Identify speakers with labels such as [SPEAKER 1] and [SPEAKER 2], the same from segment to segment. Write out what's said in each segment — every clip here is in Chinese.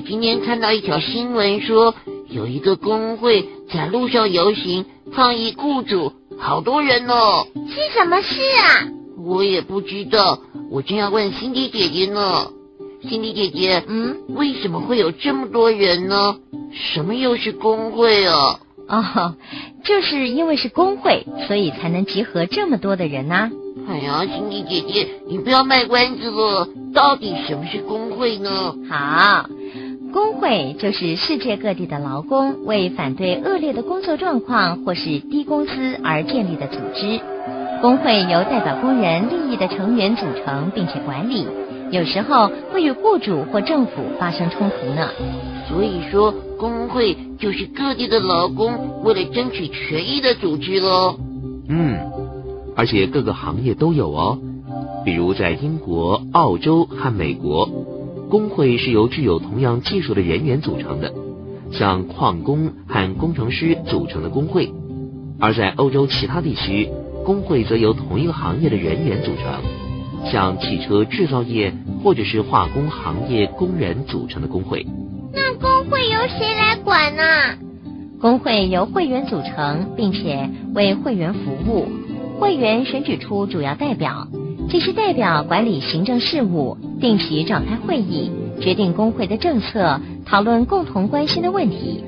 [SPEAKER 1] 今天看到一条新闻说，有一个工会在路上游行抗议雇主，好多人哦。
[SPEAKER 2] 是什么事啊？
[SPEAKER 1] 我也不知道，我正要问辛迪姐姐呢。辛迪姐姐，
[SPEAKER 2] 嗯，
[SPEAKER 1] 为什么会有这么多人呢？什么又是工会啊？
[SPEAKER 3] 哦，就是因为是工会，所以才能集合这么多的人呐、
[SPEAKER 1] 哎呀，辛迪姐姐，你不要卖关子了，到底什么是工会呢？
[SPEAKER 3] 好，工会就是世界各地的劳工为反对恶劣的工作状况或是低工资而建立的组织。工会由代表工人利益的成员组成，并且管理，有时候会与雇主或政府发生冲突呢。
[SPEAKER 1] 所以说，工会就是各地的劳工为了争取权益的组织喽。
[SPEAKER 4] 嗯，而且各个行业都有哦，比如在英国、澳洲和美国，工会是由具有同样技术的人员组成的，像矿工和工程师组成的工会；而在欧洲其他地区，工会则由同一个行业的人员组成，像汽车制造业或者是化工行业工人组成的工会。
[SPEAKER 2] 那工会由谁来管呢、
[SPEAKER 3] 工会由会员组成，并且为会员服务。会员选举出主要代表，这些代表管理行政事务，定期召开会议，决定工会的政策，讨论共同关心的问题。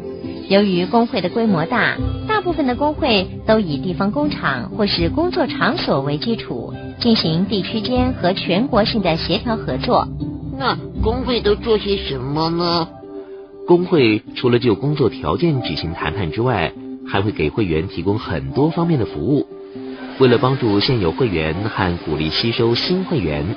[SPEAKER 3] 由于工会的规模大，大部分的工会都以地方工厂或是工作场所为基础，进行地区间和全国性的协调合作。
[SPEAKER 1] 那工会都做些什么呢？
[SPEAKER 4] 工会除了就工作条件举行谈判之外，还会给会员提供很多方面的服务。为了帮助现有会员和鼓励吸收新会员，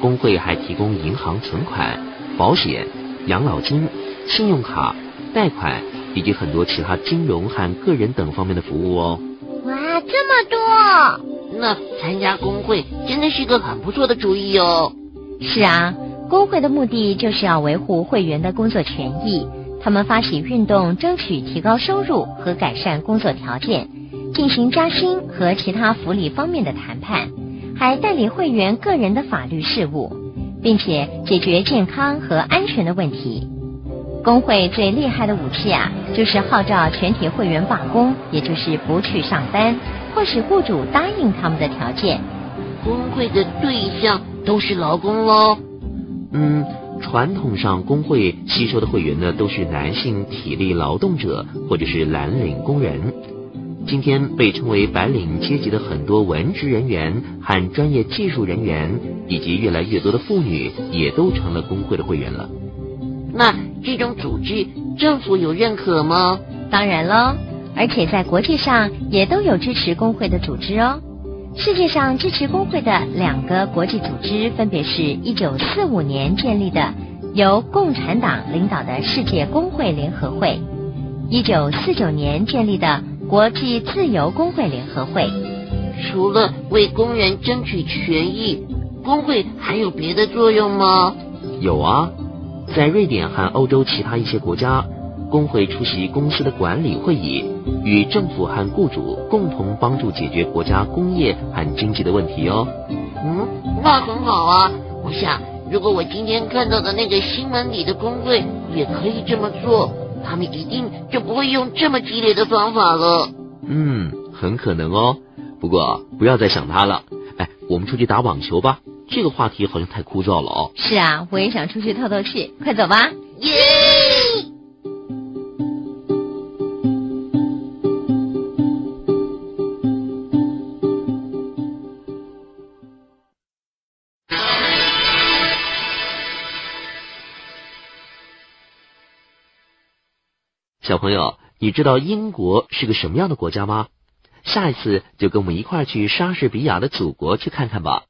[SPEAKER 4] 工会还提供银行存款、保险、养老金、信用卡、贷款以及很多其他金融和个人等方面的服务哦。
[SPEAKER 2] 哇，这么多！
[SPEAKER 1] 那参加工会真的是个很不错的主意哦。
[SPEAKER 3] 是啊，工会的目的就是要维护会员的工作权益。他们发起运动，争取提高收入和改善工作条件，进行加薪和其他福利方面的谈判，还代理会员个人的法律事务，并且解决健康和安全的问题。工会最厉害的武器啊，就是号召全体会员罢工，也就是不去上班，迫使雇主答应他们的条件。
[SPEAKER 1] 工会的对象都是劳工喽。
[SPEAKER 4] 嗯，传统上工会吸收的会员呢，都是男性体力劳动者或者是蓝领工人。今天被称为白领阶级的很多文职人员和专业技术人员，以及越来越多的妇女，也都成了工会的会员了。
[SPEAKER 1] 那这种组织政府有认可吗？
[SPEAKER 3] 当然喽，而且在国际上也都有支持工会的组织哦。世界上支持工会的两个国际组织，分别是一九四五年建立的由共产党领导的世界工会联合会，一九四九年建立的国际自由工会联合会。
[SPEAKER 1] 除了为工人争取权益，工会还有别的作用吗？
[SPEAKER 4] 有啊，在瑞典和欧洲其他一些国家，工会出席公司的管理会议，与政府和雇主共同帮助解决国家工业和经济的问题哦。
[SPEAKER 1] 嗯，那很好啊。我想，如果我今天看到的那个新闻里的工会也可以这么做，他们一定就不会用这么激烈的方法了。
[SPEAKER 4] 嗯，很可能哦。不过不要再想他了。哎，我们出去打网球吧。这个话题好像太枯燥了哦。
[SPEAKER 3] 是啊，我也想出去透透气，快走吧。
[SPEAKER 1] 耶！
[SPEAKER 4] 小朋友你知道英国是个什么样的国家吗？下一次就跟我们一块去莎士比亚的祖国去看看吧。